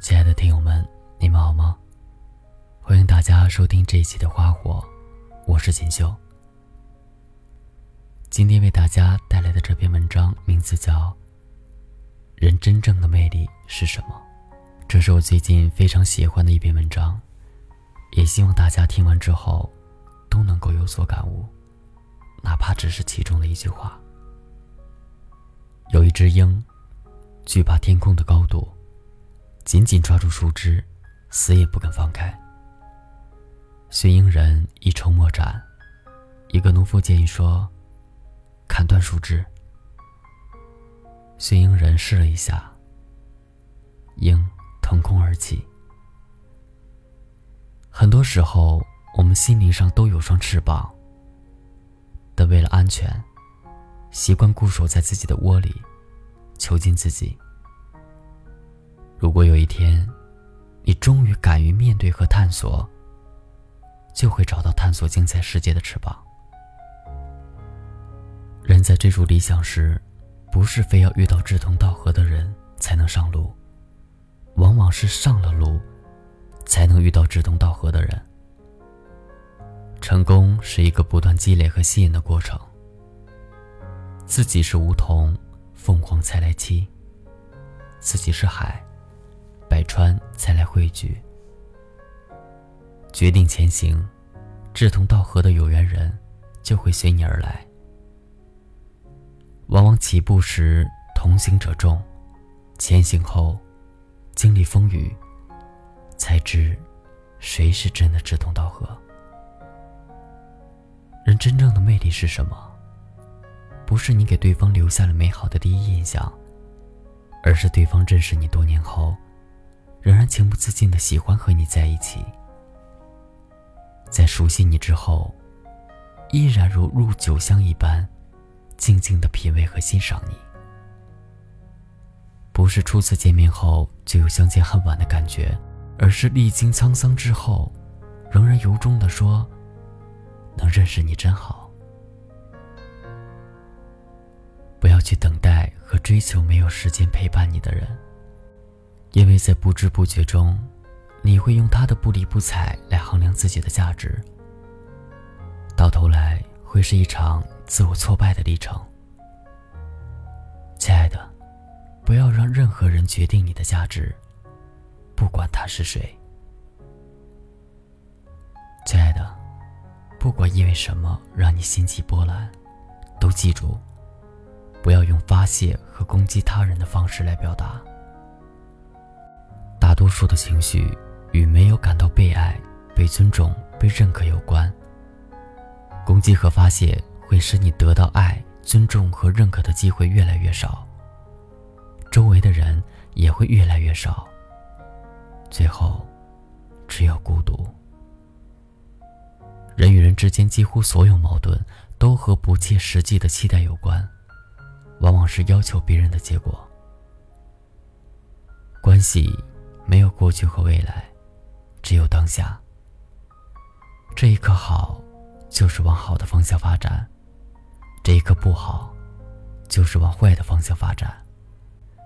亲爱的听友们，你们好吗？欢迎大家收听这一期的《花火》，我是锦绣。今天为大家带来的这篇文章名字叫《人真正的魅力是什么》，这是我最近非常喜欢的一篇文章，也希望大家听完之后都能够有所感悟，哪怕只是其中的一句话。有一只鹰，惧怕天空的高度。紧紧抓住树枝，死也不肯放开。驯鹰人一筹莫展，一个农夫建议说：“砍断树枝。”驯鹰人试了一下，鹰腾空而起。很多时候，我们心灵上都有双翅膀，但为了安全，习惯固守在自己的窝里，囚禁自己。如果有一天，你终于敢于面对和探索，就会找到探索精彩世界的翅膀。人在追逐理想时，不是非要遇到志同道合的人才能上路，往往是上了路，才能遇到志同道合的人。成功是一个不断积累和吸引的过程。自己是梧桐，凤凰才来栖；自己是海。才来汇聚。决定前行，志同道合的有缘人就会随你而来。往往起步时同行者众，前行后经历风雨，才知谁是真的志同道合。人真正的魅力是什么？不是你给对方留下了美好的第一印象，而是对方认识你多年后。仍然情不自禁的喜欢和你在一起，在熟悉你之后，依然如入酒香一般，静静的品味和欣赏你。不是初次见面后就有相见恨晚的感觉，而是历经沧桑之后，仍然由衷的说：“能认识你真好。”不要去等待和追求没有时间陪伴你的人。因为在不知不觉中，你会用他的不理不睬来衡量自己的价值，到头来会是一场自我挫败的历程。亲爱的，不要让任何人决定你的价值，不管他是谁。亲爱的，不管因为什么让你心悸波澜，都记住，不要用发泄和攻击他人的方式来表达。多数的情绪与没有感到被爱、被尊重、被认可有关。攻击和发泄会使你得到爱、尊重和认可的机会越来越少，周围的人也会越来越少，最后只有孤独。人与人之间几乎所有矛盾都和不切实际的期待有关，往往是要求别人的结果。关系。没有过去和未来，只有当下。这一刻好，就是往好的方向发展；这一刻不好，就是往坏的方向发展。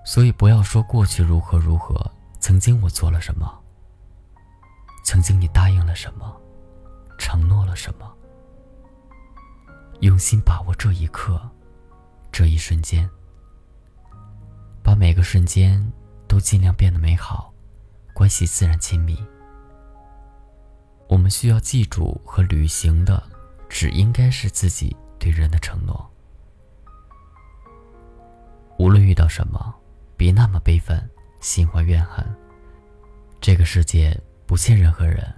所以不要说过去如何如何，曾经我做了什么，曾经你答应了什么，承诺了什么。用心把握这一刻，这一瞬间，把每个瞬间都尽量变得美好。关系自然亲密。我们需要记住和履行的，只应该是自己对人的承诺。无论遇到什么，别那么悲愤、心怀怨恨。这个世界不欠任何人，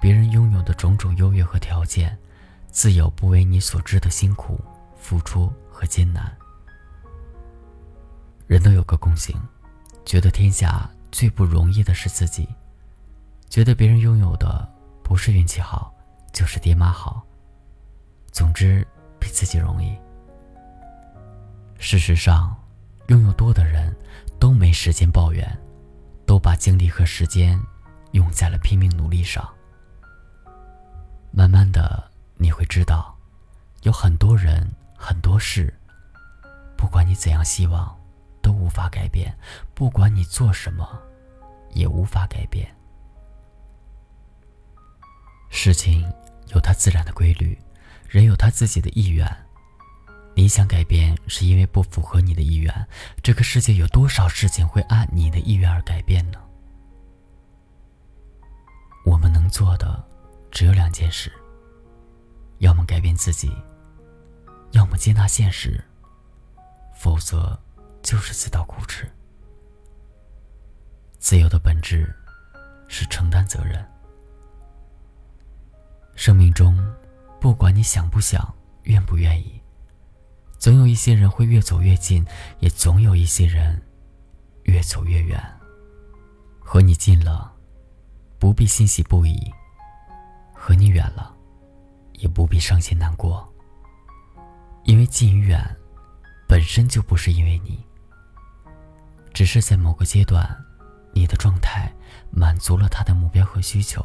别人拥有的种种优越和条件，自有不为你所知的辛苦、付出和艰难。人都有个共性，觉得天下。最不容易的是自己，觉得别人拥有的不是运气好，就是爹妈好，总之比自己容易。事实上，拥有多的人都没时间抱怨，都把精力和时间用在了拼命努力上。慢慢的，你会知道，有很多人、很多事，不管你怎样希望。都无法改变，不管你做什么，也无法改变。事情有它自然的规律，人有他自己的意愿。你想改变，是因为不符合你的意愿。这个世界有多少事情会按你的意愿而改变呢？我们能做的只有两件事：要么改变自己，要么接纳现实。否则，就是自讨苦吃。自由的本质是承担责任。生命中，不管你想不想、愿不愿意，总有一些人会越走越近，也总有一些人越走越远。和你近了，不必欣喜不已；和你远了，也不必伤心难过。因为近与远。本身就不是因为你，只是在某个阶段，你的状态满足了他的目标和需求。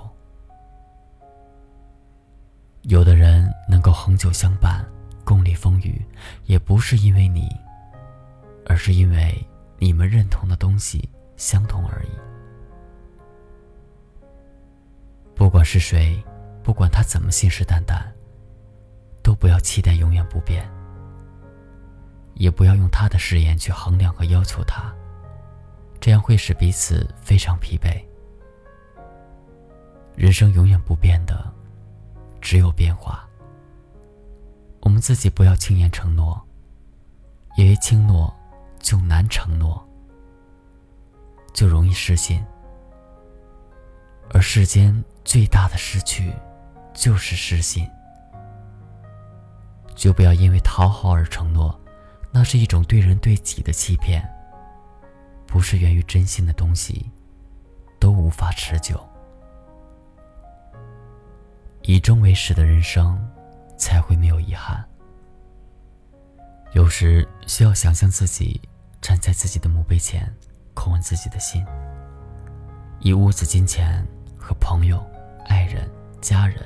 有的人能够恒久相伴，共历风雨，也不是因为你，而是因为你们认同的东西相同而已。不管是谁，不管他怎么信誓旦旦，都不要期待永远不变。也不要用他的誓言去衡量和要求他，这样会使彼此非常疲惫。人生永远不变的，只有变化。我们自己不要轻言承诺，因为轻诺就难承诺，就容易失信。而世间最大的失去，就是失信。就不要因为讨好而承诺。那是一种对人对己的欺骗，不是源于真心的东西，都无法持久。以终为始的人生，才会没有遗憾。有时需要想象自己站在自己的墓碑前，叩问自己的心：一屋子金钱和朋友、爱人、家人，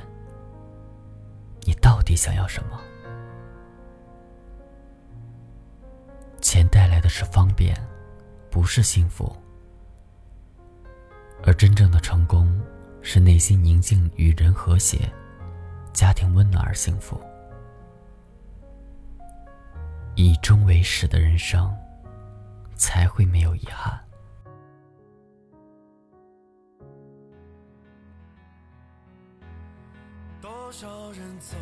你到底想要什么？钱带来的是方便，不是幸福。而真正的成功，是内心宁静、与人和谐，家庭温暖而幸福。以终为始的人生，才会没有遗憾。多少人走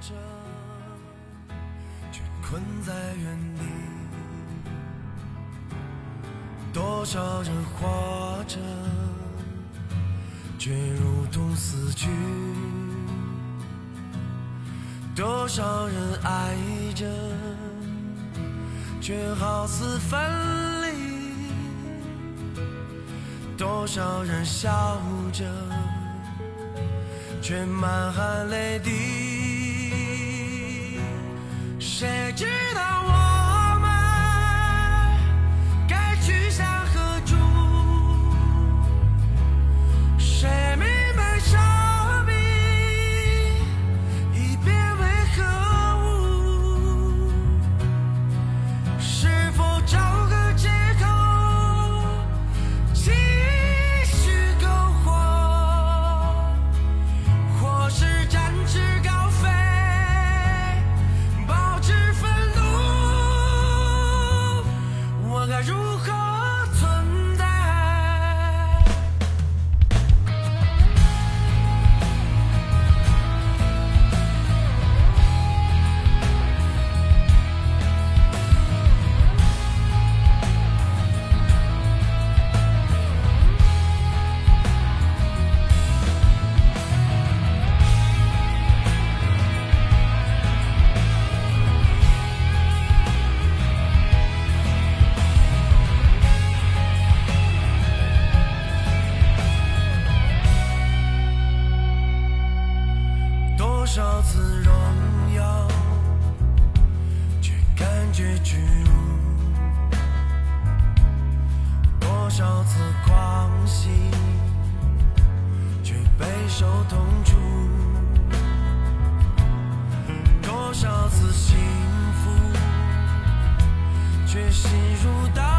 着，却困在原地。多少人活着，却如同死去；多少人爱着，却好似分离；多少人笑着，却满含泪滴。谁知道我？受痛楚。多少次幸福却心如刀。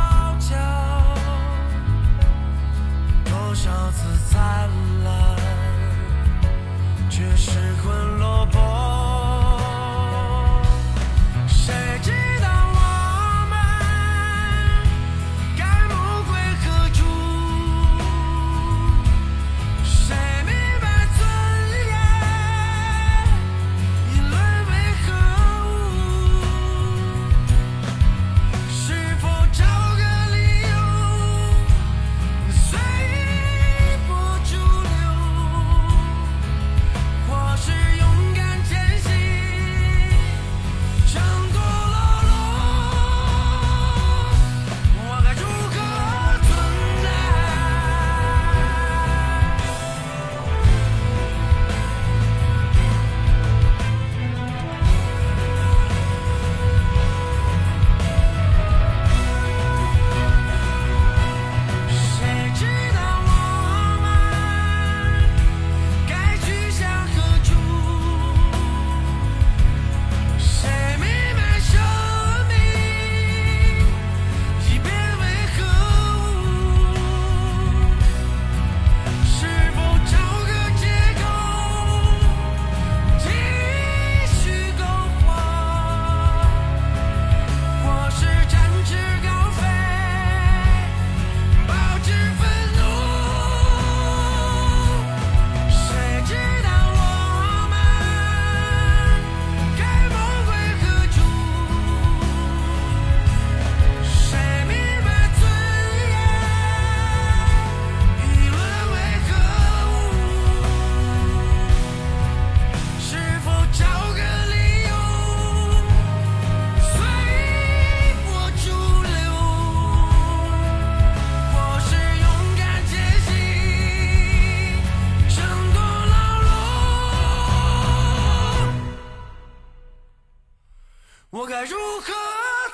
我该如何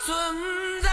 存在？